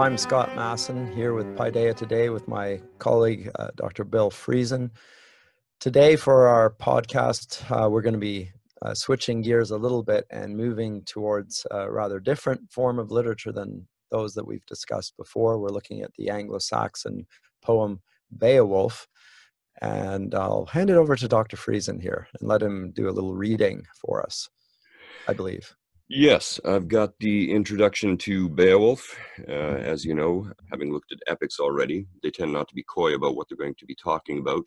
I'm Scott Masson here with Paideia today with my colleague, uh, Dr. Bill Friesen. Today, for our podcast, uh, we're going to be uh, switching gears a little bit and moving towards a rather different form of literature than those that we've discussed before. We're looking at the Anglo Saxon poem Beowulf. And I'll hand it over to Dr. Friesen here and let him do a little reading for us, I believe. Yes, I've got the introduction to Beowulf. Uh, as you know, having looked at epics already, they tend not to be coy about what they're going to be talking about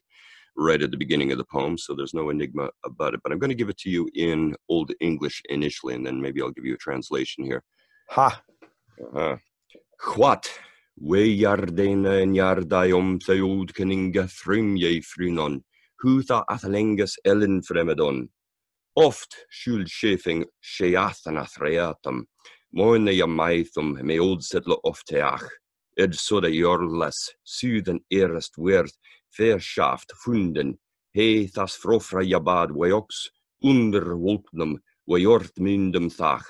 right at the beginning of the poem, so there's no enigma about it. But I'm going to give it to you in Old English initially, and then maybe I'll give you a translation here. Ha! Uh-huh. What? We yardena en yardaiom theod keninga frimje frunon, hutha athalengus ellen fremedon, Oft skjul skefing sheathanath reatum, moine jamaithum me odsedlo ofteach, ed soda jorlas, syden erest wert, verschaft funden, hethas frofra jabad weox, under wolpnum, weort myndum thach.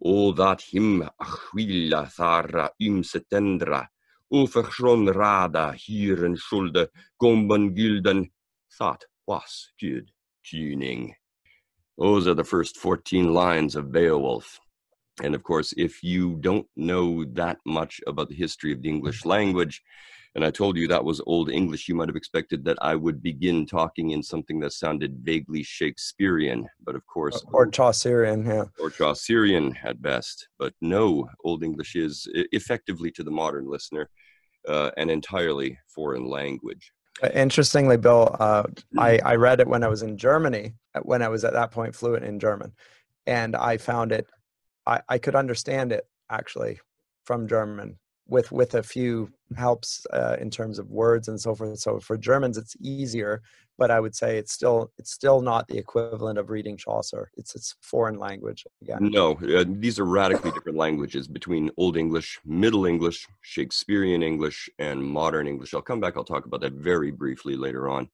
O dat him achwilla thara ymse tendra, overschron rada hieren schulde, gomben gilden, that was good tuning. Those are the first 14 lines of Beowulf. And of course, if you don't know that much about the history of the English language, and I told you that was Old English, you might have expected that I would begin talking in something that sounded vaguely Shakespearean, but of course, or Chaucerian, yeah, or Chaucerian at best. But no, Old English is effectively to the modern listener uh, an entirely foreign language. Interestingly, Bill, uh, I, I read it when I was in Germany, uh, when I was at that point fluent in German. And I found it, I, I could understand it actually from German with with a few helps uh, in terms of words and so forth. So for Germans, it's easier, but I would say it's still it's still not the equivalent of reading Chaucer. It's it's foreign language again. No, uh, these are radically different languages between Old English, Middle English, Shakespearean English, and Modern English. I'll come back. I'll talk about that very briefly later on.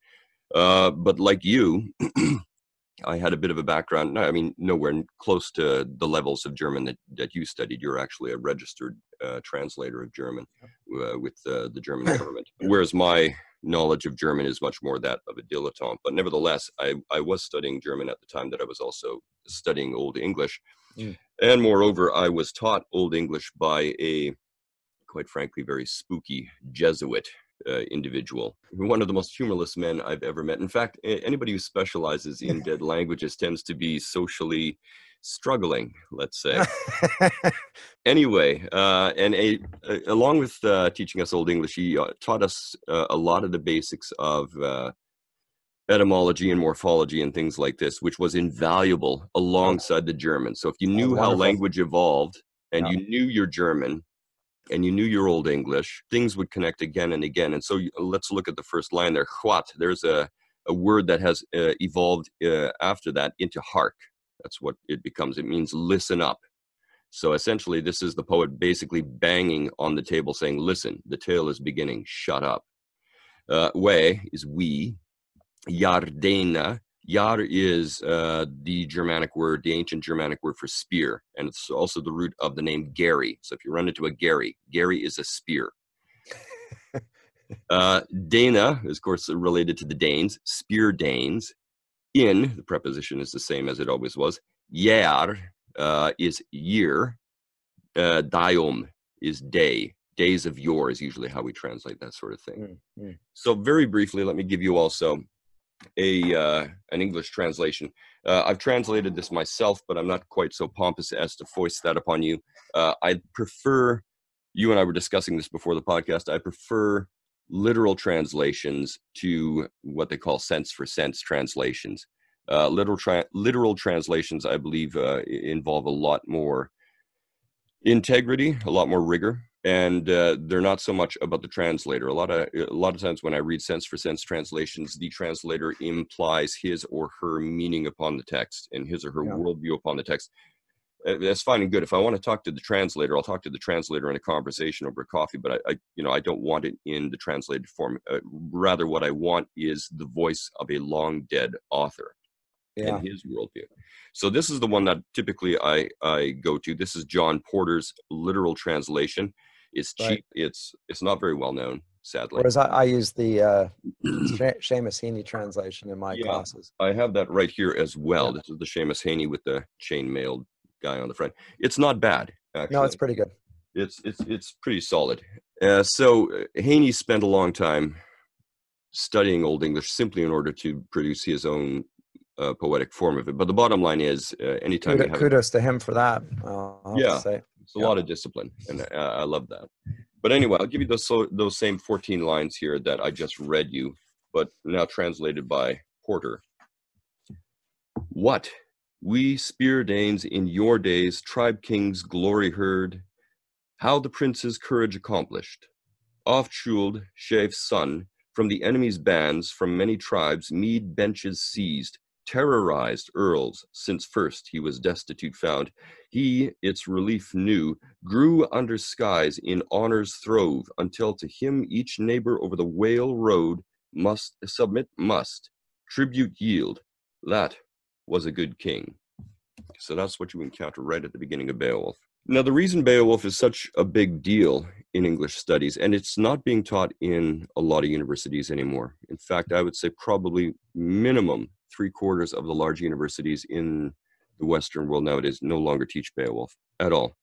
Uh, but like you. I had a bit of a background. No, I mean, nowhere close to the levels of German that, that you studied. You're actually a registered uh, translator of German uh, with uh, the German government. Whereas my knowledge of German is much more that of a dilettante. But nevertheless, I, I was studying German at the time that I was also studying Old English. Mm. And moreover, I was taught Old English by a, quite frankly, very spooky Jesuit uh, individual. One of the most humorless men I've ever met. In fact, anybody who specializes in dead languages tends to be socially struggling, let's say. anyway, uh, and a, a, along with uh, teaching us Old English, he uh, taught us uh, a lot of the basics of uh, etymology and morphology and things like this, which was invaluable alongside the German. So if you knew how language evolved and yeah. you knew your German, and you knew your old English, things would connect again and again. And so let's look at the first line there. What? There's a, a word that has uh, evolved uh, after that into hark. That's what it becomes. It means listen up. So essentially, this is the poet basically banging on the table saying, listen, the tale is beginning, shut up. Uh, we is we. Yardena Yar is uh, the Germanic word, the ancient Germanic word for spear, and it's also the root of the name Gary. So if you run into a Gary, Gary is a spear. uh, Dana is, of course, related to the Danes, spear Danes. In, the preposition is the same as it always was. Yar uh, is year. Uh, Diom is day. Days of yore is usually how we translate that sort of thing. Mm-hmm. So, very briefly, let me give you also a uh, an English translation. Uh, I've translated this myself, but I'm not quite so pompous as to foist that upon you. Uh, I prefer. You and I were discussing this before the podcast. I prefer literal translations to what they call sense for sense translations. Uh, literal tra- literal translations, I believe, uh, involve a lot more integrity, a lot more rigor, and uh, they're not so much about the translator. A lot of a lot of times when I read sense for sense translations, the translator implies his or her meaning upon the text and his or her yeah. worldview upon the text. Uh, that's fine and good. If I want to talk to the translator, I'll talk to the translator in a conversation over coffee. But I, I you know, I don't want it in the translated form. Uh, rather, what I want is the voice of a long dead author yeah. and his worldview. So this is the one that typically I I go to. This is John Porter's literal translation It's Right. cheap. It's it's not very well known, sadly. Whereas I, I use the uh, Seamus Heaney translation in my Yeah. classes. I have that right here as well. Yeah. This is the Seamus Heaney with the chain mailed guy on the front. It's not bad, actually. No, it's pretty good. it's it's it's pretty solid. Uh, so uh, Heaney spent a long time studying Old English simply in order to produce his own uh, poetic form of it. But the bottom line is, uh, anytime you Kudos, have kudos to him for that. To Yeah. say. it's a Yeah. lot of discipline, and uh, I love that. But anyway, I'll give you those so, those same 14 lines here that I just read you, but now translated by Porter. What we spear Danes in your days, tribe kings glory heard, how the prince's courage accomplished. Oft Scyld, Shafe's son, from the enemy's bands, from many tribes, mead benches seized, terrorized earls, since first he was destitute found. He its relief knew, grew under skies in honor's throve, until to him each neighbor over the whale road must submit, must tribute yield. That was a good king. So that's what you encounter right at the beginning of Beowulf. Now, the reason Beowulf is such a big deal in English studies, and it's not being taught in a lot of universities anymore. In fact, I would say probably minimum three quarters of the large universities in the Western world nowadays no longer teach Beowulf at all.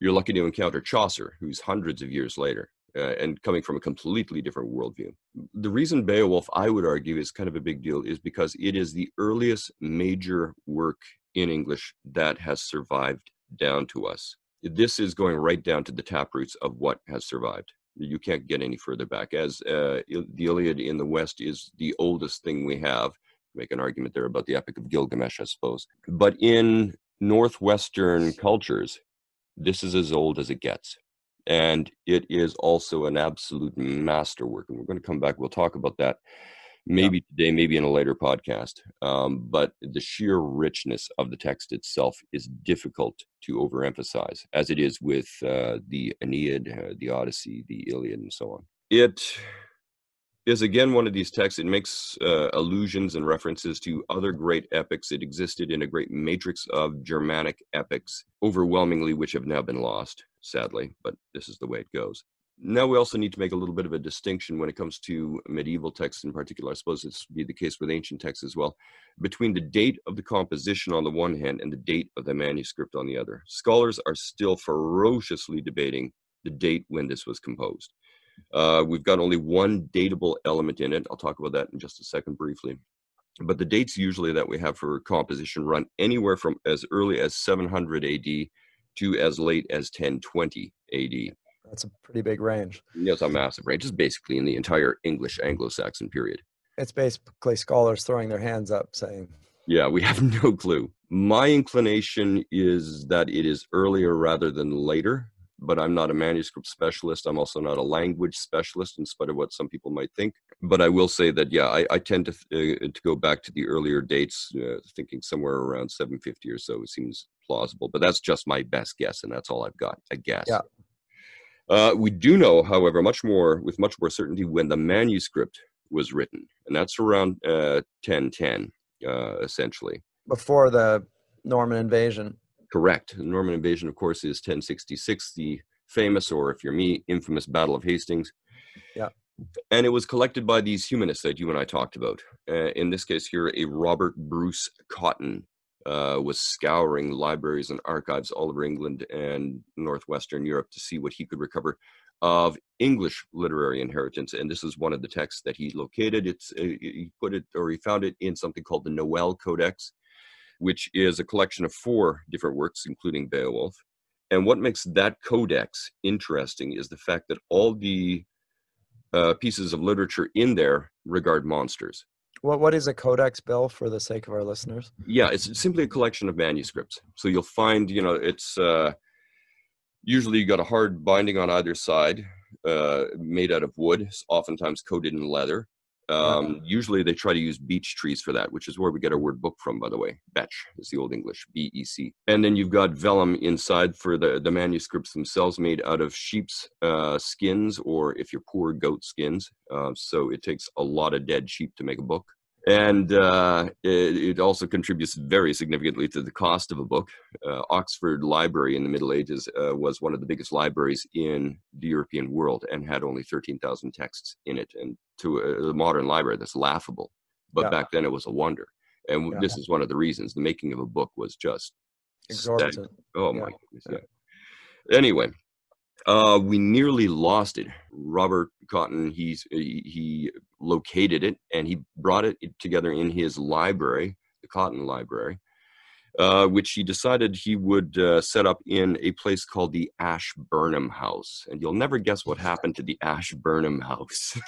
You're lucky to encounter Chaucer, who's hundreds of years later uh, and coming from a completely different worldview. The reason Beowulf, I would argue, is kind of a big deal is because it is the earliest major work in English that has survived down to us. This is going right down to the taproots of what has survived. You can't get any further back. As uh, the Iliad in the West is the oldest thing we have. Make an argument there about the Epic of Gilgamesh, I suppose. But in Northwestern cultures, this is as old as it gets. And it is also an absolute masterwork. And we're going to come back. We'll talk about that maybe today, maybe in a later podcast. Um, but the sheer richness of the text itself is difficult to overemphasize, as it is with uh, the Aeneid, uh, the Odyssey, the Iliad, and so on. It is again one of these texts. It makes uh, allusions and references to other great epics. It existed in a great matrix of Germanic epics, overwhelmingly, which have now been lost, sadly, but this is the way it goes. Now we also need to make a little bit of a distinction when it comes to medieval texts in particular. I suppose this would be the case with ancient texts as well, between the date of the composition on the one hand and the date of the manuscript on the other. Scholars are still ferociously debating the date when this was composed. Uh, we've got only one datable element in it. I'll talk about that in just a second briefly. But the dates usually that we have for composition run anywhere from as early as 700 AD to as late as 1020 AD. That's a pretty big range. Yes, a massive range. Just basically in the entire English Anglo-Saxon period. It's basically scholars throwing their hands up saying, Yeah, we have no clue. My inclination is that it is earlier rather than later, but I'm not a manuscript specialist. I'm also not a language specialist, in spite of what some people might think. But I will say that, yeah, I, I tend to uh, to go back to the earlier dates, uh, thinking somewhere around 750 or so. It seems plausible, but that's just my best guess, and that's all I've got. A guess. Yeah. Uh, we do know, however, much more with much more certainty when the manuscript was written, and that's around uh, 1010, uh, essentially. before the Norman invasion. Correct. The Norman invasion, of course, is 1066, the famous, or if you're me, infamous Battle of Hastings. Yeah. And it was collected by these humanists that you and I talked about. Uh, in this case, here, a Robert Bruce Cotton uh, was scouring libraries and archives all over England and northwestern Europe to see what he could recover of English literary inheritance. And this is one of the texts that he located. It's uh, he put it or he found it in something called the Nowell Codex, which is a collection of four different works, including Beowulf. And what makes that codex interesting is the fact that all the uh, pieces of literature in there regard monsters. What what is a codex bill for the sake of our listeners? Yeah, it's simply a collection of manuscripts. So you'll find, you know, it's uh, usually you got a hard binding on either side, uh, made out of wood, oftentimes coated in leather. Um, Usually they try to use beech trees for that, which is where we get our word book from, by the way. Betch is the Old English, B E C. And then you've got vellum inside for the, the manuscripts themselves, made out of sheep's uh, skins, or if you're poor, goat skins. Uh, so it takes a lot of dead sheep to make a book. And uh, it, it, also contributes very significantly to the cost of a book. Uh, Oxford Library in the Middle Ages uh, was one of the biggest libraries in the European world and had only 13,000 texts in it. And to a, a, modern library, that's laughable. But yeah. back then, it was a wonder. And yeah. this is one of the reasons the making of a book was just exorbitant. Stagnant. Oh my goodness! Yeah. Anyway, uh, we nearly lost it. Robert Cotton, he's he, he located it and he brought it together in his library, the Cotton Library, uh, which he decided he would uh, set up in a place called the Ashburnham House. And you'll never guess what happened to the Ashburnham House.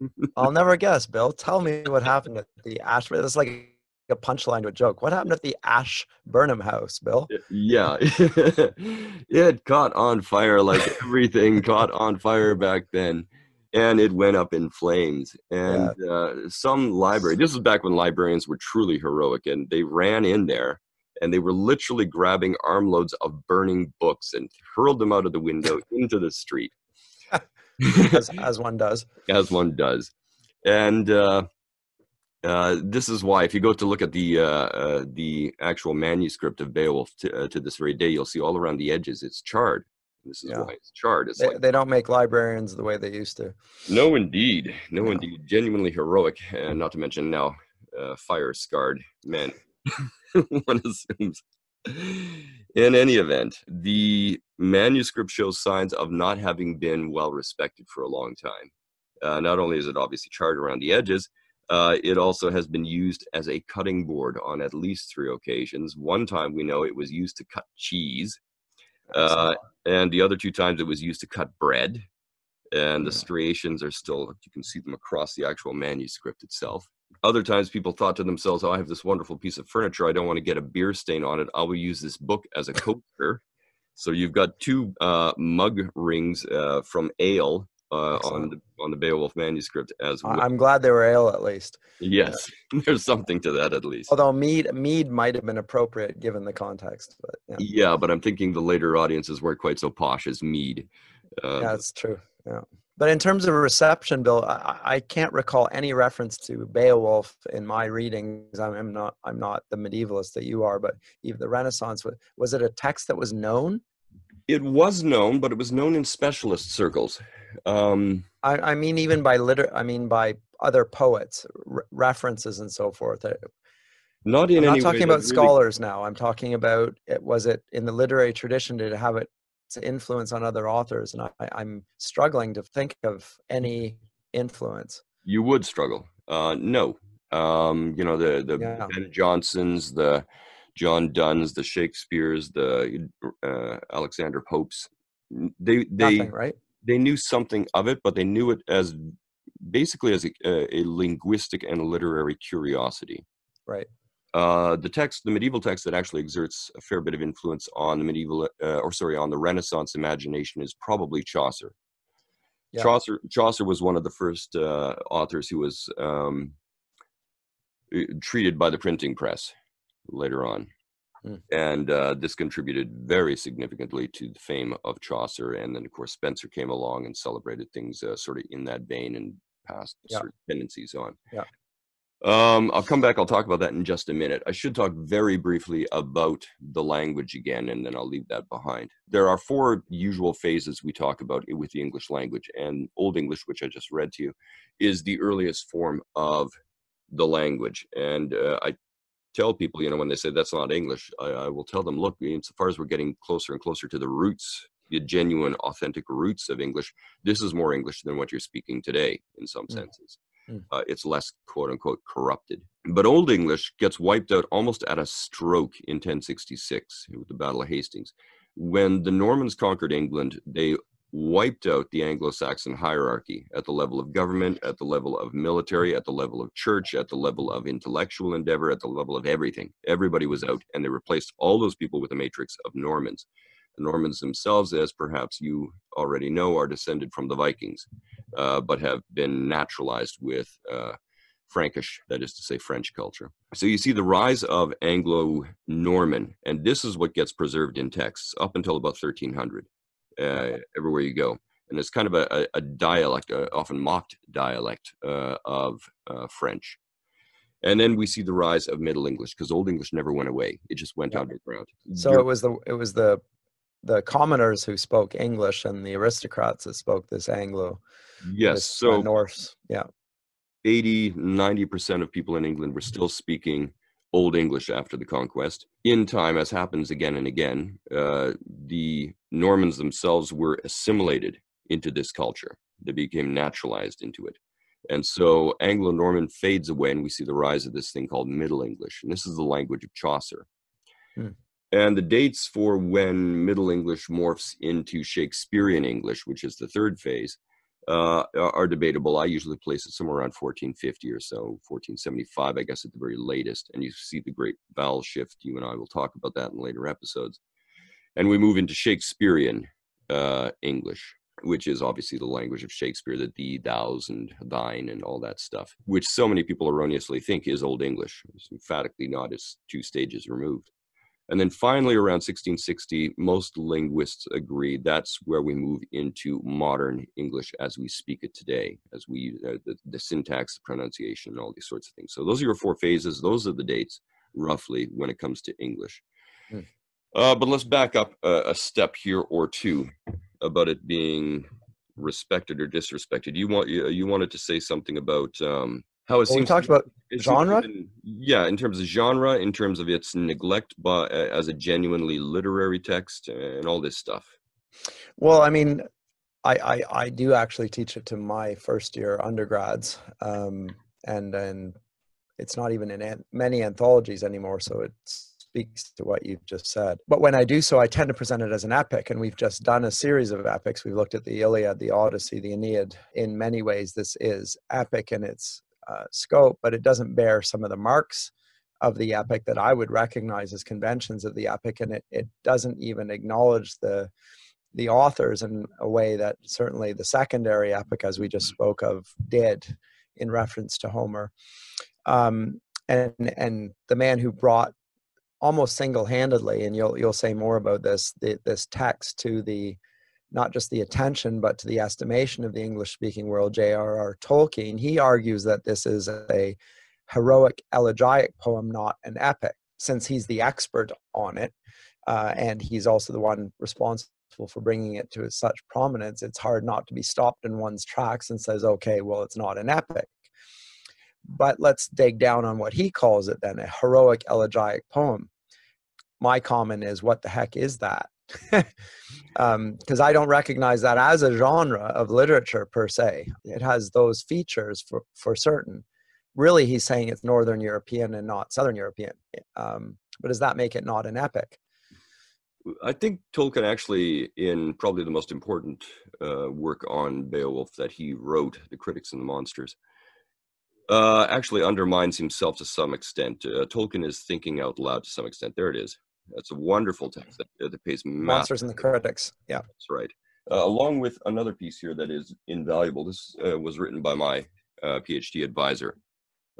I'll never guess, Bill. Tell me what happened at the Ashburnham. It's like a punchline to a joke. What happened at the Ash Burnham house, Bill? Yeah, it caught on fire like everything caught on fire back then, and it went up in flames. And yeah. uh, some library, this was back when librarians were truly heroic, and they ran in there and they were literally grabbing armloads of burning books and hurled them out of the window into the street. as, as one does. As one does. And uh, uh, this is why, if you go to look at the uh, uh, the actual manuscript of Beowulf to, uh, to, this very day, you'll see all around the edges it's charred. This is yeah. why it's charred. It's they, like, they don't make librarians the way they used to. No, indeed, no, no. indeed, genuinely heroic, and not to mention now uh, fire scarred men. One assumes. In any event, the manuscript shows signs of not having been well respected for a long time. not only is it obviously charred around the edges, uh, it also has been used as a cutting board on at least three occasions. One time we know it was used to cut cheese, uh, and the other two times it was used to cut bread. And the striations are still, you can see them across the actual manuscript itself. Other times people thought to themselves, oh, I have this wonderful piece of furniture. I don't want to get a beer stain on it. I will use this book as a coaster. So you've got two uh, mug rings uh, from ale uh, on the on the Beowulf manuscript as well. I'm glad they were ale at least. Yes, there's something to that at least. Although mead mead might have been appropriate given the context, but yeah. yeah but I'm thinking the later audiences weren't quite so posh as mead. Uh, yeah, that's true. Yeah. But in terms of reception, Bill, I, I, can't recall any reference to Beowulf in my readings. I'm, I'm, not I'm not the medievalist that you are, but even the Renaissance was it a text that was known? It was known, but it was known in specialist circles. Um, I, I, mean, even by liter, I mean by other poets, re- references and so forth. Uh, not in I'm not talking about scholars now. I'm talking about it. Was it in the literary tradition? Did it have its influence on other authors? And I, I'm struggling to think of any influence. You would struggle. Uh, no, um, you know the the yeah. Ben Jonsons, the John Donnes, the Shakespeare's, the uh, Alexander Popes. They they Nothing, right they knew something of it, but they knew it as basically as a, a linguistic and literary curiosity. Right. Uh, the text, the medieval text that actually exerts a fair bit of influence on the medieval, uh, or sorry, on the Renaissance imagination is probably Chaucer. Yeah. Chaucer, Chaucer was one of the first uh, authors who was um, treated by the printing press later on. Mm. And uh, this contributed very significantly to the fame of Chaucer. And then, of course, Spenser came along and celebrated things uh, sort of in that vein and passed yeah. certain tendencies on. Yeah. Um, I'll come back. I'll talk about that in just a minute. I should talk very briefly about the language again, and then I'll leave that behind. There are four usual phases we talk about with the English language, and Old English, which I just read to you, is the earliest form of the language. And uh, I tell people, you know, when they say that's not English, I, I will tell them, look, insofar as we're getting closer and closer to the roots, the genuine, authentic roots of English, this is more English than what you're speaking today in some mm. senses. Mm. Uh, it's less quote unquote corrupted. But Old English gets wiped out almost at a stroke in 1066 with the Battle of Hastings. When the Normans conquered England, they wiped out the Anglo Saxon hierarchy at the level of government, at the level of military, at the level of church, at the level of intellectual endeavor, at the level of everything. Everybody was out, and they replaced all those people with a matrix of Normans. The Normans themselves, as perhaps you already know, are descended from the Vikings, uh, but have been naturalized with uh, Frankish, that is to say, French culture. So you see the rise of Anglo Norman, and this is what gets preserved in texts up until about 1300 uh, everywhere you go. And it's kind of a, a dialect, a often mocked dialect uh, of uh, French. And then we see the rise of Middle English because Old English never went away; it just went Yeah. underground. So it was the it was the the commoners who spoke English and the aristocrats that spoke this Anglo yes, this, uh, so Norse. Yeah. 80 90% of people in england were still speaking old english after the conquest. In time as happens again and again uh, the normans themselves were assimilated into this culture. They became naturalized into it. And so anglo-norman fades away and we see the rise of this thing called middle english. And this is the language of chaucer. Hmm. and the dates for when middle english morphs into shakespearean english which is the third phase uh, are debatable. I usually place it somewhere around 1450 or so, 1475, I guess, at the very latest. And you see the great vowel shift. You and I will talk about that in later episodes. And we move into Shakespearean uh, English, which is obviously the language of Shakespeare, the thee, thous, and thine, and all that stuff, which so many people erroneously think is Old English. It's emphatically not, it's two stages removed. And then finally, around 1660, most linguists agree that's where we move into modern English as we speak it today, as we uh, the, the syntax, the pronunciation, and all these sorts of things. So those are your four phases. Those are the dates, roughly, when it comes to English. Hmm. Uh, but let's back up a, a step here or two about it being respected or disrespected. You want you, you wanted to say something about um, how it Well, we talked about it seems to have genre? been- yeah, in terms of genre, in terms of its neglect by, as a genuinely literary text, and all this stuff. Well, I mean, I, I I do actually teach it to my first year undergrads, um, and and it's not even in an- many anthologies anymore, so it speaks to what you've just said. But when I do so, I tend to present it as an epic, and we've just done a series of epics. We've looked at the Iliad, the Odyssey, the Aeneid. In many ways, this is epic in its uh, scope, but it doesn't bear some of the marks of the epic that I would recognize as conventions of the epic, and it it doesn't even acknowledge the the authors in a way that certainly the secondary epic, as we just spoke of, did in reference to Homer. Um, and and the man who brought almost single-handedly, and you'll you'll say more about this, the, this text to the not just the attention but to the estimation of the English-speaking world, J.R.R. Tolkien. He argues that this is a heroic elegiac poem, not an epic, since he's the expert on it, uh, and he's also the one responsible for bringing it to such prominence. It's hard not to be stopped in one's tracks and says, "Okay, well, it's not an epic." But let's dig down on what he calls it then a heroic elegiac poem. My comment is, what the heck is that? Because I don't recognize that as a genre of literature per se. It has those features for, for certain. Really, he's saying it's Northern European and not Southern European. Um, but does that make it not an epic? I think Tolkien actually, in probably the most important uh, work on Beowulf that he wrote, The Critics and the Monsters, uh, actually undermines himself to some extent. Uh, Tolkien is thinking out loud to some extent. There it is. That's a wonderful text that, that pays massive Monsters and the Critics. Yeah. That's right. Uh, along with another piece here that is invaluable. This uh, was written by my uh, PhD advisor,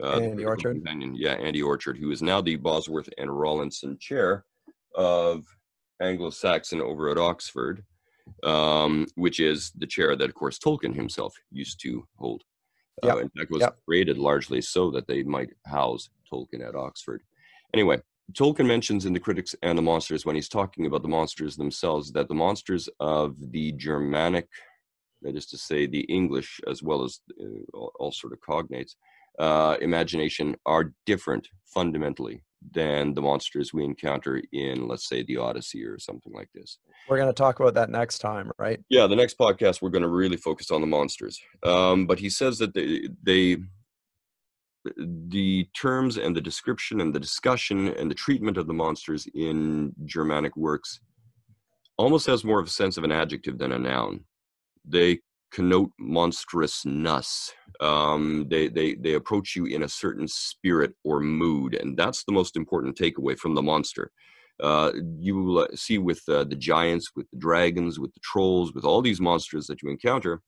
uh, Andy Orchard. companion. Yeah, Andy Orchard, who is now the Bosworth and Rawlinson Chair of Anglo-Saxon over at Oxford, um, which is the chair that, of course, Tolkien himself used to hold. Yep. Uh, in fact, was Yep. created largely so that they might house Tolkien at Oxford. Anyway, Tolkien mentions in The Critics and the Monsters, when he's talking about the monsters themselves, that the monsters of the Germanic, that is to say, the English, as well as uh, all, all sort of cognates, uh, imagination are different fundamentally than the monsters we encounter in, let's say, the Odyssey or something like this. We're going to talk about that next time, right? Yeah, the next podcast we're going to really focus on the monsters. Um, but he says that they they the terms and the description and the discussion and the treatment of the monsters in Germanic works almost has more of a sense of an adjective than a noun. They connote monstrousness. Um, they, they, they approach you in a certain spirit or mood, and that's the most important takeaway from the monster. Uh, you will see with uh, the giants, with the dragons, with the trolls, with all these monsters that you encounter,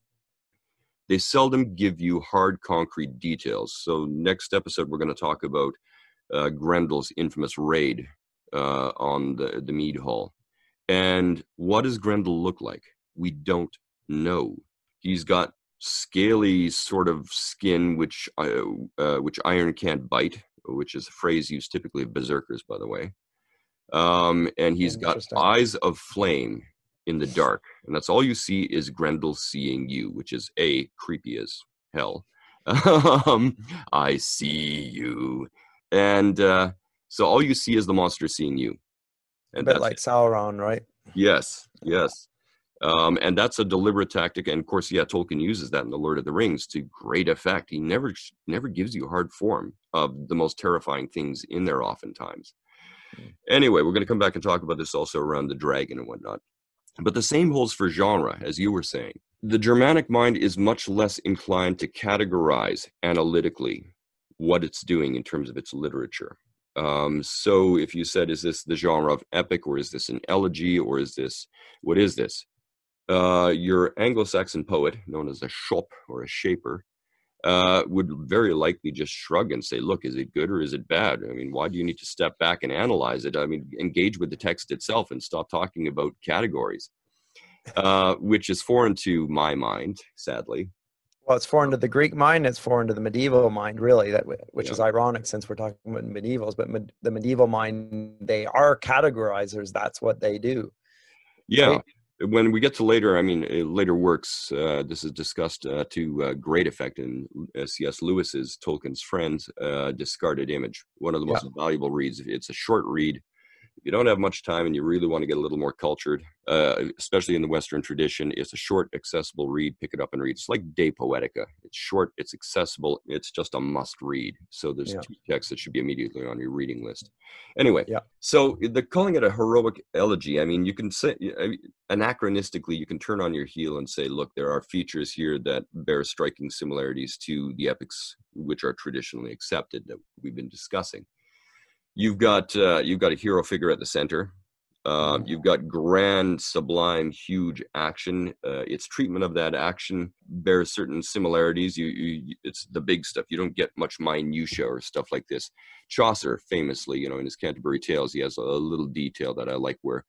they seldom give you hard, concrete details. So, next episode, we're going to talk about uh, Grendel's infamous raid uh, on the, the Mead Hall. And what does Grendel look like? We don't know. He's got scaly sort of skin, which uh, which iron can't bite, which is a phrase used typically of berserkers, by the way. Um, and he's got eyes of flame in the dark, and that's all you see is Grendel seeing you, which is a creepy as hell. um, I see you, and uh, so all you see is the monster seeing you. And a bit like it. Sauron, right? Yes, yes. Um, and that's a deliberate tactic. And of course, yeah, Tolkien uses that in The Lord of the Rings to great effect. He never never gives you hard form of the most terrifying things in there, oftentimes. Mm. Anyway, we're going to come back and talk about this also around the dragon and whatnot. But the same holds for genre, as you were saying. The Germanic mind is much less inclined to categorize analytically what it's doing in terms of its literature. Um, so if you said, is this the genre of epic or is this an elegy or is this, what is this? Uh, your Anglo-Saxon poet, known as a scop or a shaper, uh, would very likely just shrug and say, look, is it good or is it bad? I mean, why do you need to step back and analyze it? I mean, engage with the text itself and stop talking about categories, uh, which is foreign to my mind, sadly. Well, it's foreign to the Greek mind. It's foreign to the medieval mind, really. That which yeah. is ironic since we're talking about medievals. But med- the medieval mind, they are categorizers. That's what they do. Yeah. When we get to later, I mean, later works, uh, this is discussed uh, to uh, great effect in uh, C.S. Lewis's Tolkien's Friends, uh, Discarded Image, one of the most yeah. valuable reads. It's a short read if you don't have much time and you really want to get a little more cultured, uh, especially in the Western tradition, it's a short, accessible read. Pick it up and read. It's like De Poetica. It's short, it's accessible, it's just a must read. So there's yeah. two texts that should be immediately on your reading list. Anyway, yeah. So the calling it a heroic elegy. I mean, you can say anachronistically, you can turn on your heel and say, look, there are features here that bear striking similarities to the epics which are traditionally accepted that we've been discussing. You've got uh, you've got a hero figure at the center. Uh, you've got grand, sublime, huge action. Uh, its treatment of that action bears certain similarities. You, you, it's the big stuff. You don't get much minutia or stuff like this. Chaucer, famously, you know, in his Canterbury Tales, he has a, little detail that I like, where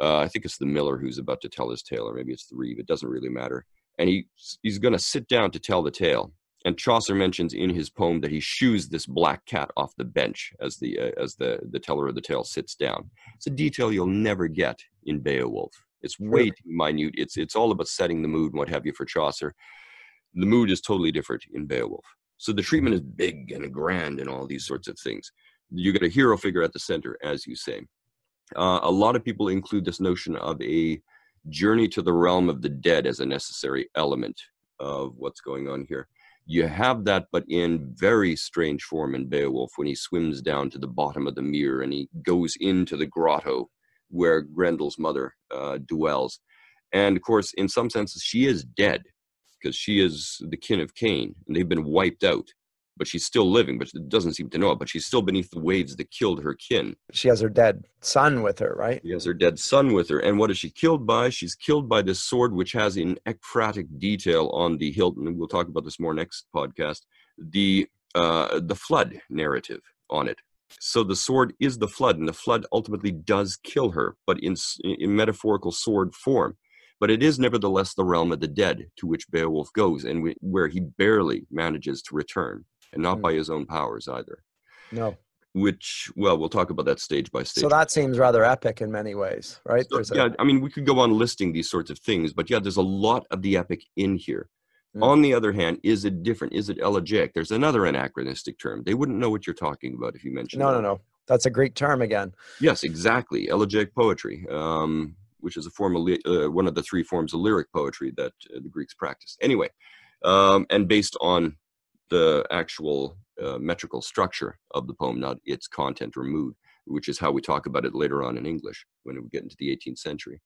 uh, I think it's the miller who's about to tell his tale, or maybe it's the reeve. It doesn't really matter. And he he's going to sit down to tell the tale, and Chaucer mentions in his poem that he shoos this black cat off the bench as the uh, as the the teller of the tale sits down. It's a detail you'll never get in Beowulf. It's way too minute. It's it's all about setting the mood and what have you for Chaucer. The mood is totally different in Beowulf. So the treatment is big and grand and all these sorts of things. You get a hero figure at the center, as you say. Uh, a lot of people include this notion of a journey to the realm of the dead as a necessary element of what's going on here you have that, but in very strange form in Beowulf when he swims down to the bottom of the mere and he goes into the grotto where Grendel's mother uh, dwells. And of course, in some senses, she is dead because she is the kin of Cain and they've been wiped out but she's still living, but doesn't seem to know it. But she's still beneath the waves that killed her kin. She has her dead son with her, right? She has her dead son with her. And what is she killed by? She's killed by this sword, which has in ekphrastic detail on the hilt, and we'll talk about this more next podcast, the uh, the flood narrative on it. So the sword is the flood, and the flood ultimately does kill her, but in, in metaphorical sword form but it is nevertheless the realm of the dead to which Beowulf goes, and where he barely manages to return and not mm. by his own powers either. No. Which, well, we'll talk about that stage by stage. So that seems rather epic in many ways, right? So, yeah, I mean, we could go on listing these sorts of things, but yeah, there's a lot of the epic in here. Mm. On the other hand, is it different? Is it elegiac? There's another anachronistic term. They wouldn't know what you're talking about if you mentioned. No, that. no, no. That's a Greek term again. Yes, exactly. Elegiac poetry, um, which is a form of uh, one of the three forms of lyric poetry that uh, the Greeks practiced. Anyway, um, and based on the actual uh, metrical structure of the poem, not its content or mood, which is how we talk about it later on in English when we get into the 18th century.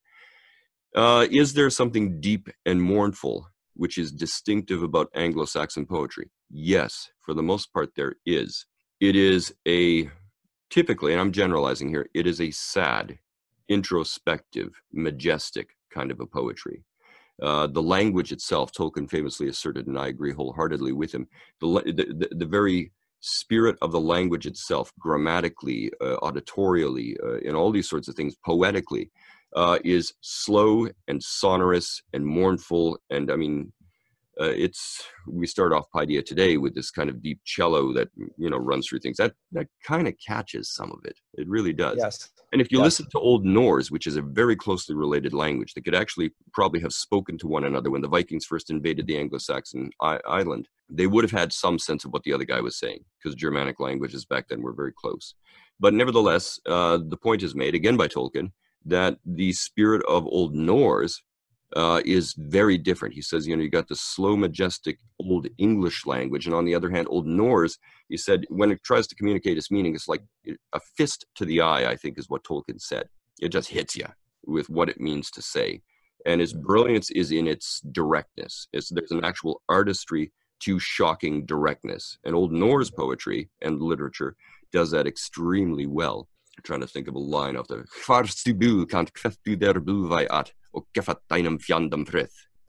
Uh, is there something deep and mournful which is distinctive about Anglo Saxon poetry? Yes, for the most part, there is. It is a typically, and I'm generalizing here, it is a sad, introspective, majestic kind of a poetry. Uh, the language itself, Tolkien famously asserted, and I agree wholeheartedly with him, the, the, the very spirit of the language itself, grammatically, uh, auditorially, uh, and all these sorts of things, poetically, uh, is slow and sonorous and mournful. And I mean, uh, it's we start off Paideia today with this kind of deep cello that you know runs through things. That that kind of catches some of it. It really does. Yes. And if you yes. listen to Old Norse, which is a very closely related language that could actually probably have spoken to one another when the Vikings first invaded the Anglo-Saxon I- island, they would have had some sense of what the other guy was saying because Germanic languages back then were very close. But nevertheless, uh, the point is made again by Tolkien that the spirit of Old Norse uh, is very different. He says, you know, you got the slow, majestic Old English language, and on the other hand, Old Norse. He said, when it tries to communicate its meaning, it's like a fist to the eye. I think is what Tolkien said. It just hits you with what it means to say, and its brilliance is in its directness. It's, there's an actual artistry to shocking directness, and Old Norse poetry and literature does that extremely well. I'm trying to think of a line off the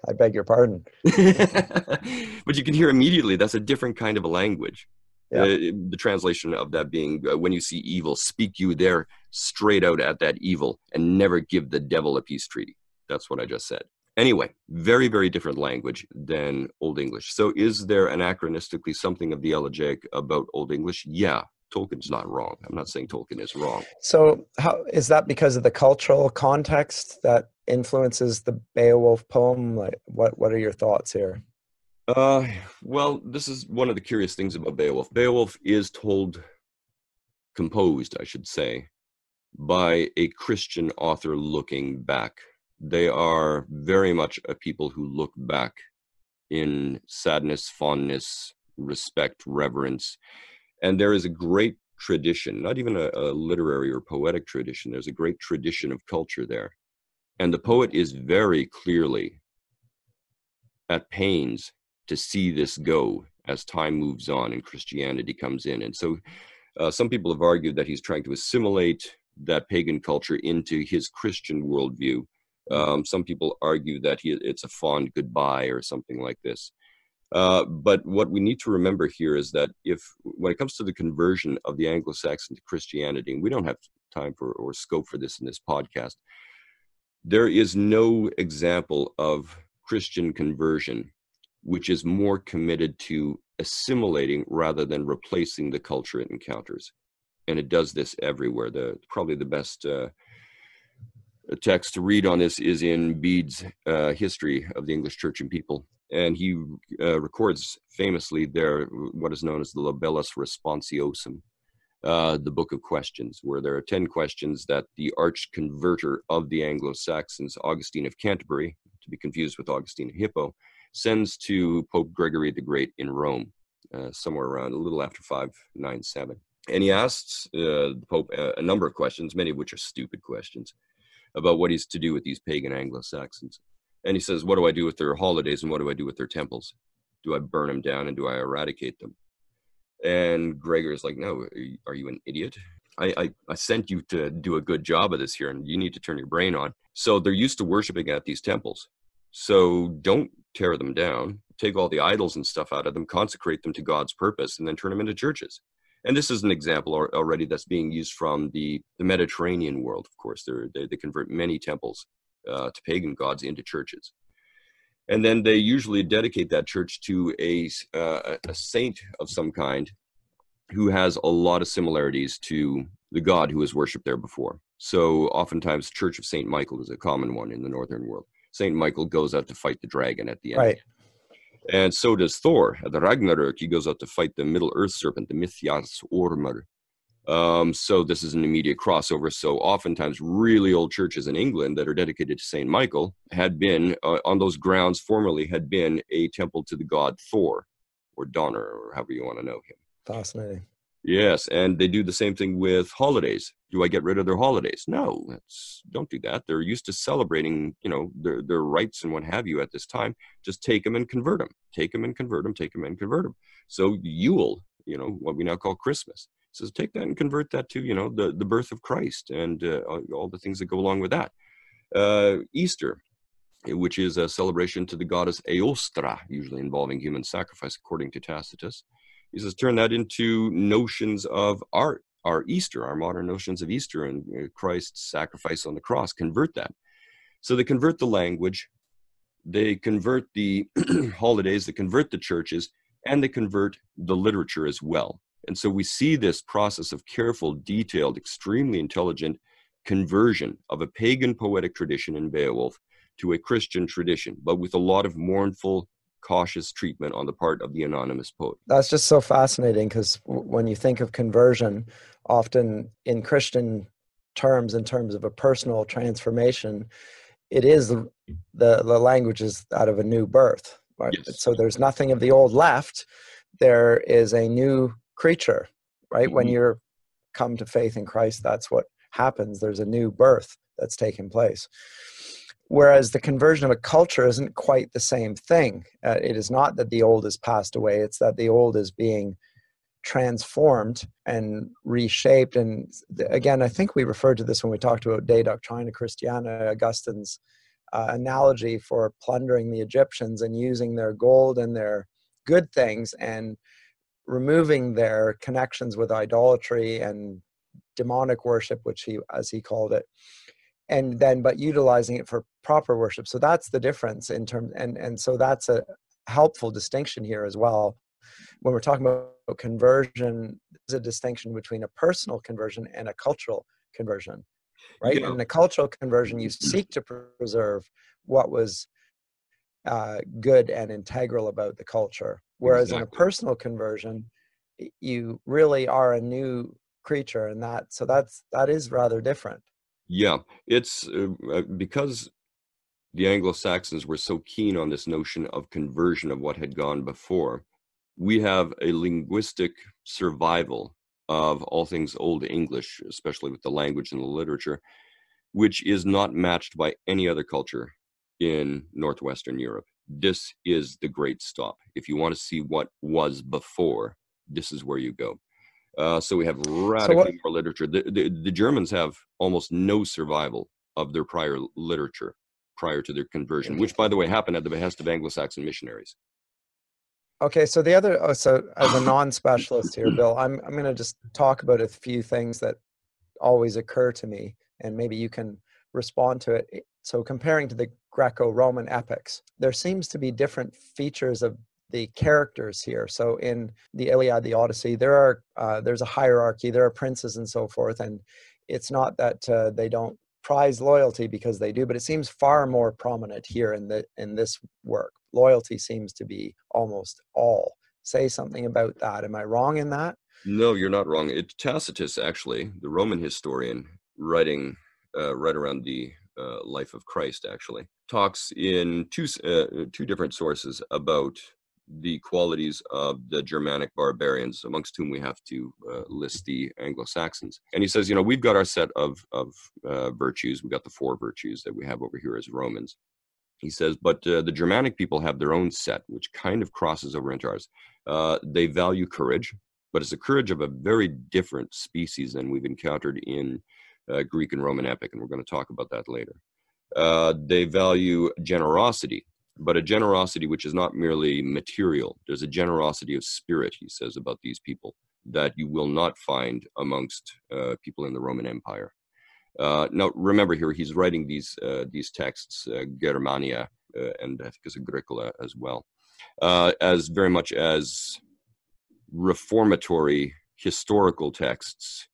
I beg your pardon. but you can hear immediately that's a different kind of a language. Yeah. Uh, the translation of that being uh, when you see evil, speak you there straight out at that evil and never give the devil a peace treaty. That's what I just said. Anyway, very, very different language than Old English. So, is there anachronistically something of the elegiac about Old English? Yeah, Tolkien's not wrong. I'm not saying Tolkien is wrong. So, how is that because of the cultural context that influences the Beowulf poem? Like, what what are your thoughts here? Uh, well, this is one of the curious things about Beowulf. Beowulf is told, composed, I should say, by a Christian author looking back. They are very much a people who look back in sadness, fondness, respect, reverence and there is a great tradition, not even a, a literary or poetic tradition, there's a great tradition of culture there. And the poet is very clearly at pains to see this go as time moves on and Christianity comes in. And so uh, some people have argued that he's trying to assimilate that pagan culture into his Christian worldview. Um, some people argue that he, it's a fond goodbye or something like this. Uh, but what we need to remember here is that if, when it comes to the conversion of the Anglo-Saxon to Christianity, and we don't have time for or scope for this in this podcast, there is no example of Christian conversion which is more committed to assimilating rather than replacing the culture it encounters, and it does this everywhere. The probably the best. Uh, text to read on this is in Bede's uh, History of the English Church and People, and he uh, records famously there what is known as the Libellus Responsionum, uh, the Book of Questions, where there are 10 questions that the arch converter of the Anglo Saxons, Augustine of Canterbury, to be confused with Augustine of Hippo, sends to Pope Gregory the Great in Rome, uh, somewhere around a little after 597. And he asks uh, the Pope a, a number of questions, many of which are stupid questions, about what he's to do with these pagan Anglo Saxons. And he says, What do I do with their holidays and what do I do with their temples? Do I burn them down and do I eradicate them? And Gregor is like, No, are you an idiot? I, I, I sent you to do a good job of this here and you need to turn your brain on. So they're used to worshiping at these temples. So don't tear them down. Take all the idols and stuff out of them, consecrate them to God's purpose, and then turn them into churches. And this is an example already that's being used from the, the Mediterranean world, of course. They, they convert many temples uh, to pagan gods into churches. And then they usually dedicate that church to a, uh, a saint of some kind who has a lot of similarities to the god who was worshipped there before. So oftentimes, Church of Saint Michael is a common one in the northern world. Saint Michael goes out to fight the dragon at the end. Right. And so does Thor. At the Ragnarok, he goes out to fight the Middle Earth serpent, the Mythias Ormur. Um, so this is an immediate crossover. So oftentimes, really old churches in England that are dedicated to Saint Michael had been uh, on those grounds formerly had been a temple to the god Thor, or Donner, or however you want to know him. Fascinating. Yes, and they do the same thing with holidays. Do I get rid of their holidays? No, don't do that. They're used to celebrating, you know, their their rights and what have you at this time. Just take them and convert them. Take them and convert them. Take them and convert them. So Yule, you know, what we now call Christmas, says take that and convert that to, you know, the the birth of Christ and uh, all the things that go along with that. Uh, Easter, which is a celebration to the goddess Eostra, usually involving human sacrifice, according to Tacitus. He says, turn that into notions of art, our Easter, our modern notions of Easter and uh, Christ's sacrifice on the cross. Convert that. So they convert the language they convert the holidays, they convert the churches, and they convert the literature as well. And so we see this process of careful, detailed, extremely intelligent conversion of a pagan poetic tradition in Beowulf to a Christian tradition, but with a lot of mournful, cautious treatment on the part of the anonymous poet. That's just so fascinating because when you think of conversion, often in Christian terms, in terms of a personal transformation, it is the, the, the language is out of a new birth. Right? Yes. So there's nothing of the old left. There is a new creature, right? Mm-hmm. When you're come to faith in Christ, that's what happens. There's a new birth that's taken place. Whereas the conversion of a culture isn't quite the same thing. Uh, it is not that the old is passed away, it's that the old is being transformed and reshaped. And again, I think we referred to this when we talked about De Doctrina Christiana, Augustine's uh, analogy for plundering the Egyptians and using their gold and their good things and removing their connections with idolatry and demonic worship, which he, as he called it, and then but utilizing it for proper worship. So that's the difference in terms, and and so that's a helpful distinction here as well. When we're talking about conversion, there's a distinction between a personal conversion and a cultural conversion, right? Yeah. In a cultural conversion, you seek to preserve what was uh, good and integral about the culture. Whereas exactly. in a personal conversion, you really are a new creature and that so that's that is rather different yeah it's uh, uh, because the anglo-saxons were so keen on this notion of conversion of what had gone before. We have a linguistic survival of all things old english especially with the language and the literature which is not matched by any other culture in northwestern europe. This is the great stop. If you want to see what was before this is where you go. Uh, so we have radically so more literature. The, the, the, Germans have almost no survival of their prior literature prior to their conversion, which, by the way, happened at the behest of Anglo-Saxon missionaries. Okay, so the other, oh, so as a non-specialist here, Bill, I'm I'm going to just talk about a few things that always occur to me, and maybe you can respond to it. So comparing to the Greco-Roman epics, there seems to be different features of the characters here. So in the Iliad, the Odyssey, there are uh, there's a hierarchy. There are princes and so forth, and it's not that uh, they don't prize loyalty because they do, but it seems far more prominent here in the in this work. Loyalty seems to be almost all. Say something about that. Am I wrong in that? No, you're not wrong. It's Tacitus, actually, the Roman historian, writing uh, right around the uh, life of Christ, actually, talks in two uh, two different sources about the qualities of the Germanic barbarians, amongst whom we have to uh, list the Anglo Saxons. And he says, you know, we've got our set of, of uh, virtues. We've got the four virtues that we have over here as Romans. He says, but uh, the Germanic people have their own set, which kind of crosses over into ours. Uh, they value courage, but it's the courage of a very different species than we've encountered in uh, Greek and Roman epic, and we're going to talk about that later. Uh, they value generosity, but a generosity which is not merely material. There's a generosity of spirit, he says, about these people that you will not find amongst uh, people in the Roman Empire. Uh, now, remember here, he's writing these uh, these texts, uh, Germania uh, and I think it's Agricola as well, uh, as very much as reformatory historical texts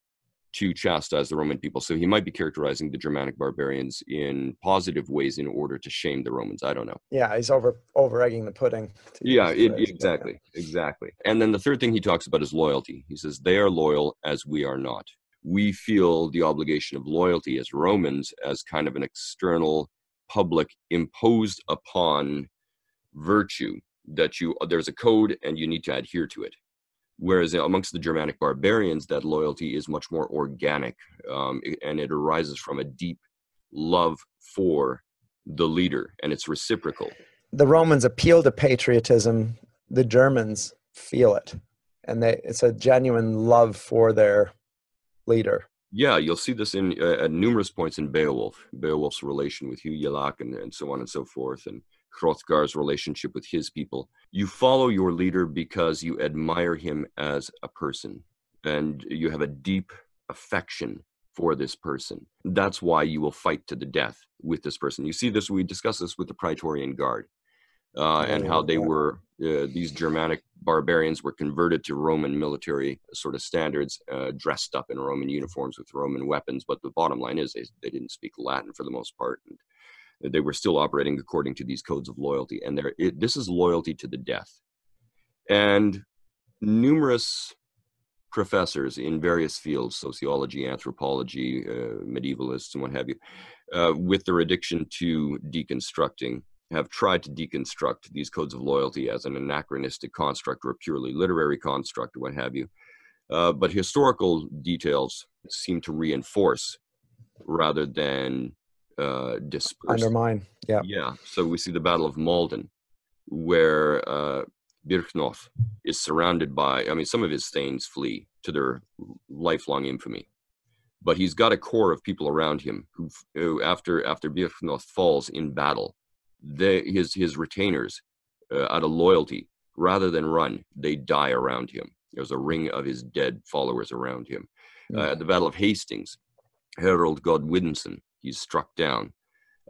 to chastise the Roman people. So he might be characterizing the Germanic barbarians in positive ways in order to shame the Romans. I don't know. Yeah, he's over over egging the pudding. Yeah, it, exactly, exactly. And then the third thing he talks about is loyalty. He says they are loyal as we are not. We feel the obligation of loyalty as Romans as kind of an external, public, imposed upon virtue that you there's a code and you need to adhere to it Whereas amongst the Germanic barbarians, that loyalty is much more organic um, and it arises from a deep love for the leader and it's reciprocal. The Romans appeal to patriotism, the Germans feel it. And they, it's a genuine love for their leader. Yeah, you'll see this in uh, at numerous points in Beowulf, Beowulf's relation with Hygelac and, and so on and so forth. And Hrothgar's relationship with his people. You follow your leader because you admire him as a person and you have a deep affection for this person. That's why you will fight to the death with this person. You see this, we discussed this with the Praetorian Guard uh, and how they were, uh, these Germanic barbarians were converted to Roman military sort of standards, uh, dressed up in Roman uniforms with Roman weapons. But the bottom line is they, they didn't speak Latin for the most part. And they were still operating according to these codes of loyalty. And there, this is loyalty to the death. And numerous professors in various fields sociology anthropology uh, medievalists and what have you uh, with their addiction to deconstructing have tried to deconstruct these codes of loyalty as an anachronistic construct or a purely literary construct or what have you uh, but historical details seem to reinforce rather than uh, disperse undermine yeah yeah so we see the battle of Maldon where uh, is surrounded by, I mean, some of his thanes flee to their lifelong infamy. But he's got a core of people around him who, who after after Byrhtnoth falls in battle, they, his his retainers, uh, out of loyalty, rather than run, they die around him. There's a ring of his dead followers around him. Mm-hmm. Uh, at the Battle of Hastings, Harold Godwinson, he's struck down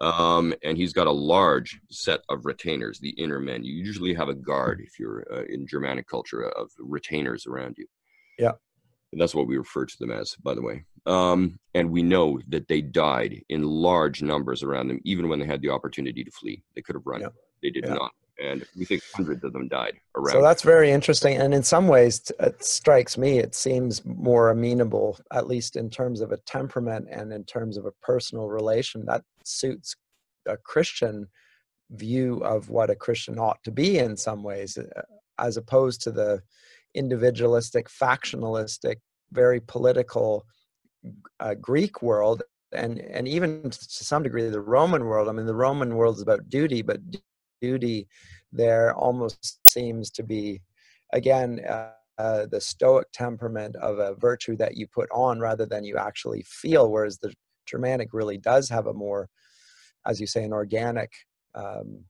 um, and he's got a large set of retainers, the inner men. You usually have a guard if you're uh, in Germanic culture of retainers around you. Yeah. And that's what we refer to them as, by the way. Um, and we know that they died in large numbers around them, even when they had the opportunity to flee. They could have run. Yeah. They did yeah. not and we think hundreds of them died around. So that's very interesting, and in some ways, it strikes me it seems more amenable, at least in terms of a temperament and in terms of a personal relation that suits a Christian view of what a Christian ought to be in some ways, uh, as opposed to the individualistic, factionalistic, very political uh, Greek world and and even to some degree the roman world i mean the roman world is about duty but duty there almost seems to be again uh, uh, the stoic temperament of a virtue that you put on rather than you actually feel whereas the germanic really does have a more as you say an organic um,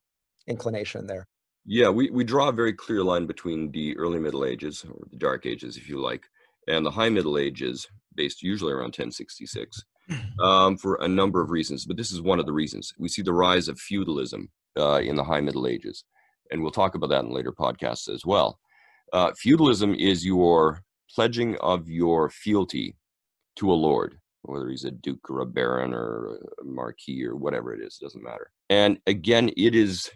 inclination there. Yeah we, we draw a very clear line between the early middle ages or the dark ages if you like and the high middle ages based usually around 1066 um, for a number of reasons but this is one of the reasons. We see the rise of feudalism uh, in the High Middle Ages. And we'll talk about that in later podcasts as well. Uh, feudalism is your pledging of your fealty to a lord, whether he's a duke or a baron or a marquis or whatever it is, doesn't matter. And again, it is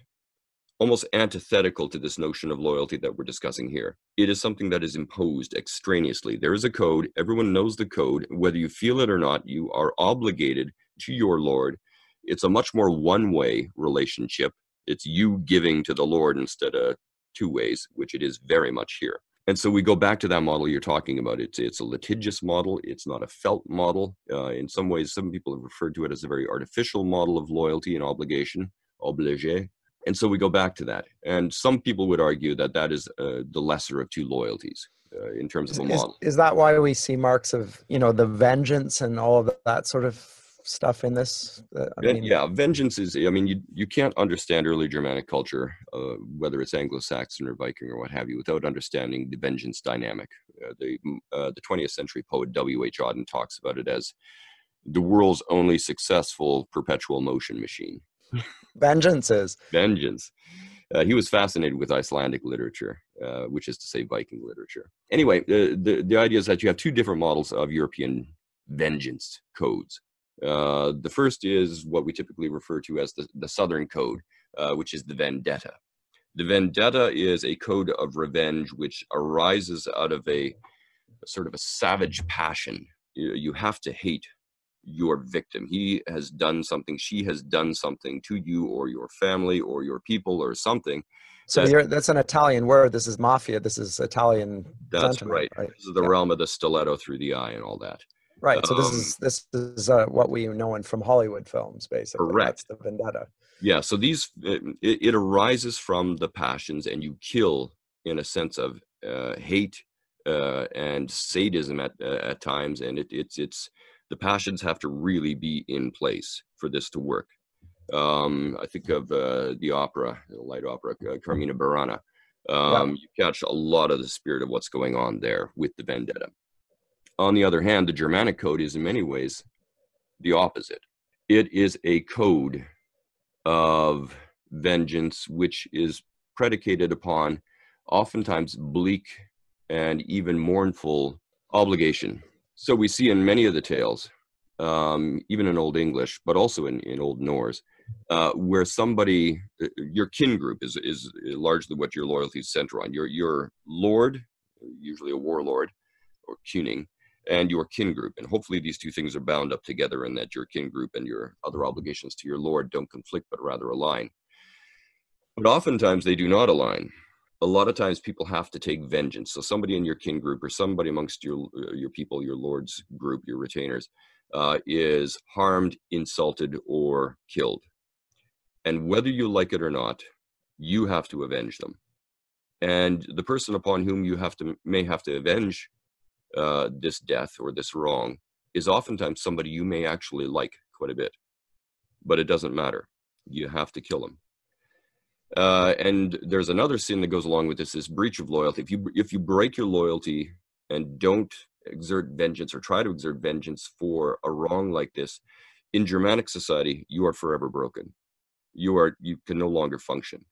almost antithetical to this notion of loyalty that we're discussing here. It is something that is imposed extraneously. There is a code, everyone knows the code. Whether you feel it or not, you are obligated to your Lord it's a much more one way relationship. It's you giving to the Lord instead of two ways, which it is very much here. And so we go back to that model you're talking about. It's it's a litigious model. It's not a felt model. Uh, in some ways, some people have referred to it as a very artificial model of loyalty and obligation, obligé. And so we go back to that. And some people would argue that that is uh, the lesser of two loyalties. Uh, in terms of a model, is, is that why we see marks of you know the vengeance and all of that sort of stuff in this? Uh, I mean, yeah, vengeance is. I mean, you you can't understand early Germanic culture, uh, whether it's Anglo-Saxon or Viking or what have you, without understanding the vengeance dynamic. Uh, the uh, the 20th century poet W. H. Auden talks about it as the world's only successful perpetual motion machine. vengeance is vengeance. Uh, he was fascinated with Icelandic literature, uh, which is to say Viking literature. Anyway, the, the, the idea is that you have two different models of European vengeance codes. Uh, the first is what we typically refer to as the, the Southern Code, uh, which is the vendetta. The vendetta is a code of revenge which arises out of a, a sort of a savage passion. You, you have to hate your victim. He has done something, she has done something to you or your family or your people or something. So that, that's an Italian word. This is mafia. This is Italian. That's right. right. This is the yeah. realm of the stiletto through the eye and all that. Right. So this um, is this is uh, what we know in from Hollywood films, basically. Correct. That's the vendetta. Yeah. So these it, it arises from the passions, and you kill in a sense of uh, hate uh, and sadism at uh, at times, and it, it's it's the passions have to really be in place for this to work. Um, I think of uh, the opera, the light opera, uh, Carmina Burana. Um, yeah. You catch a lot of the spirit of what's going on there with the vendetta. On the other hand, the Germanic code is in many ways the opposite. It is a code of vengeance which is predicated upon oftentimes bleak and even mournful obligation. So we see in many of the tales, um, even in Old English, but also in, in Old Norse, uh, where somebody, uh, your kin group is, is largely what your loyalties center on. Your, your lord, usually a warlord or kuning, and your kin group. And hopefully these two things are bound up together and that your kin group and your other obligations to your lord don't conflict, but rather align. But oftentimes they do not align. A lot of times people have to take vengeance. So somebody in your kin group or somebody amongst your uh, your people, your lord's group, your retainers, uh, is harmed, insulted, or killed. And whether you like it or not, you have to avenge them. And the person upon whom you have to may have to avenge uh, this death or this wrong is oftentimes somebody you may actually like quite a bit, but it doesn't matter. You have to kill them. Uh, and there's another sin that goes along with this: is breach of loyalty. If you if you break your loyalty and don't exert vengeance or try to exert vengeance for a wrong like this, in Germanic society, you are forever broken. You are you can no longer function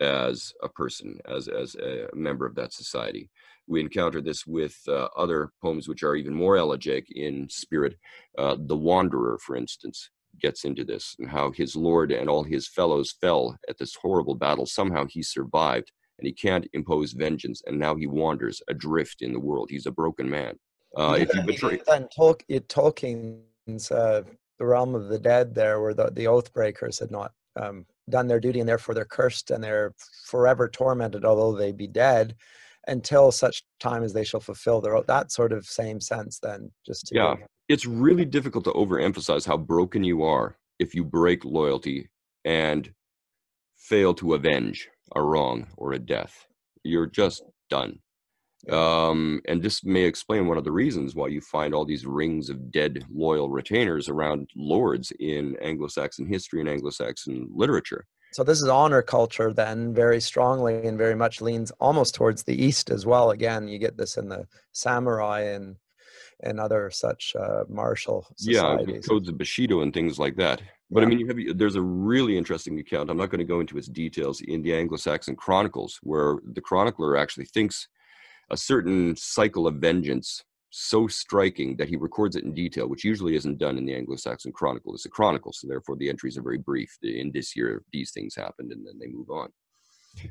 as a person, as as a member of that society. We encounter this with uh, other poems which are even more elegiac in spirit. Uh, the Wanderer, for instance, gets into this and how his lord and all his fellows fell at this horrible battle. Somehow he survived, and he can't impose vengeance, and now he wanders adrift in the world. He's a broken man. Uh, if you betray, then Tol- Tolkien's uh, the realm of the dead, there where the the oath breakers had not um, done their duty, and therefore they're cursed and they're forever tormented, although they be dead until such time as they shall fulfill their oath. That sort of same sense, then, just to yeah, it's really difficult to overemphasize how broken you are if you break loyalty and fail to avenge a wrong or a death. You're just done. Um, and this may explain one of the reasons why you find all these rings of dead loyal retainers around lords in Anglo Saxon history and Anglo Saxon literature. So this is honor culture then very strongly and very much leans almost towards the east as well. Again, you get this in the samurai and and other such uh, martial societies. Yeah, codes of Bushido and things like that. But yeah. I mean, you have, there's a really interesting account. I'm not going to go into its details in the Anglo-Saxon Chronicles, where the chronicler actually thinks a certain cycle of vengeance so striking that he records it in detail, which usually isn't done in the Anglo-Saxon Chronicle. It's a chronicle, so therefore the entries are very brief. In this year, these things happened, and then they move on.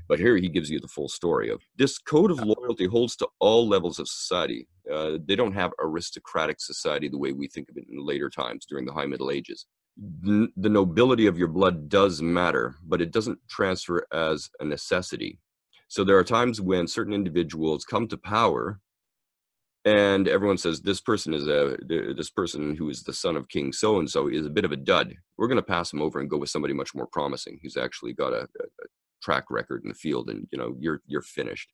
But here he gives you the full story of this code of loyalty holds to all levels of society. Uh, they don't have aristocratic society the way we think of it in later times during the High Middle Ages. the nobility of your blood does matter, but it doesn't transfer as a necessity. So there are times when certain individuals come to power and everyone says this person is a this person who is the son of king so and so is a bit of a dud. We're going to pass him over and go with somebody much more promising who's actually got a, a track record in the field and you know you're you're finished.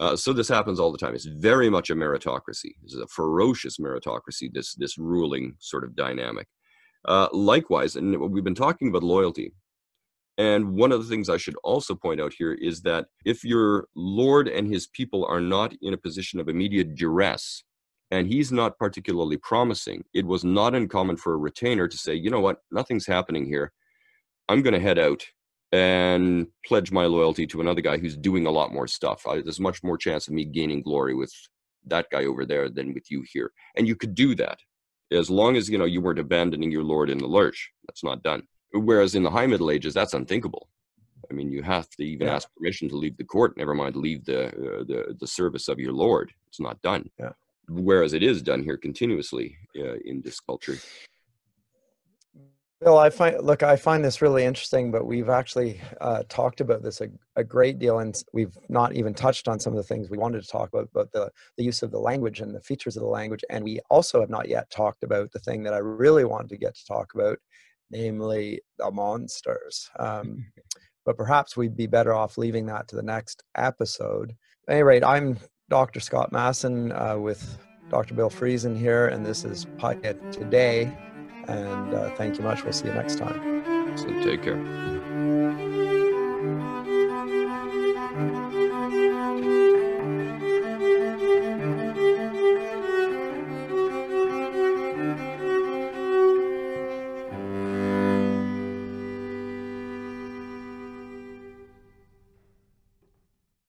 Uh, so this happens all the time. It's very much a meritocracy. This is a ferocious meritocracy this this ruling sort of dynamic. Uh, likewise and we've been talking about loyalty and one of the things I should also point out here is that if your Lord and his people are not in a position of immediate duress, and he's not particularly promising, it was not uncommon for a retainer to say, you know what, nothing's happening here. I'm going to head out and pledge my loyalty to another guy who's doing a lot more stuff. I, there's much more chance of me gaining glory with that guy over there than with you here. And you could do that as long as you know you weren't abandoning your lord in the lurch. That's not done. Whereas in the High Middle Ages, that's unthinkable. I mean, you have to even yeah. ask permission to leave the court. Never mind leave the uh, the the service of your lord. It's not done. Yeah. Whereas it is done here continuously uh, in this culture. Bill, I find look, I find this really interesting, but we've actually uh, talked about this a, a, great deal, and we've not even touched on some of the things we wanted to talk about, about the the use of the language and the features of the language, and we also have not yet talked about the thing that I really wanted to get to talk about, namely the monsters. Um, but perhaps we'd be better off leaving that to the next episode. At any rate, I'm Dr. Scott Masson uh, with Dr. Bill Friesen here, and this is Paideia Today. And uh, thank you much. We'll see you next time. So take care.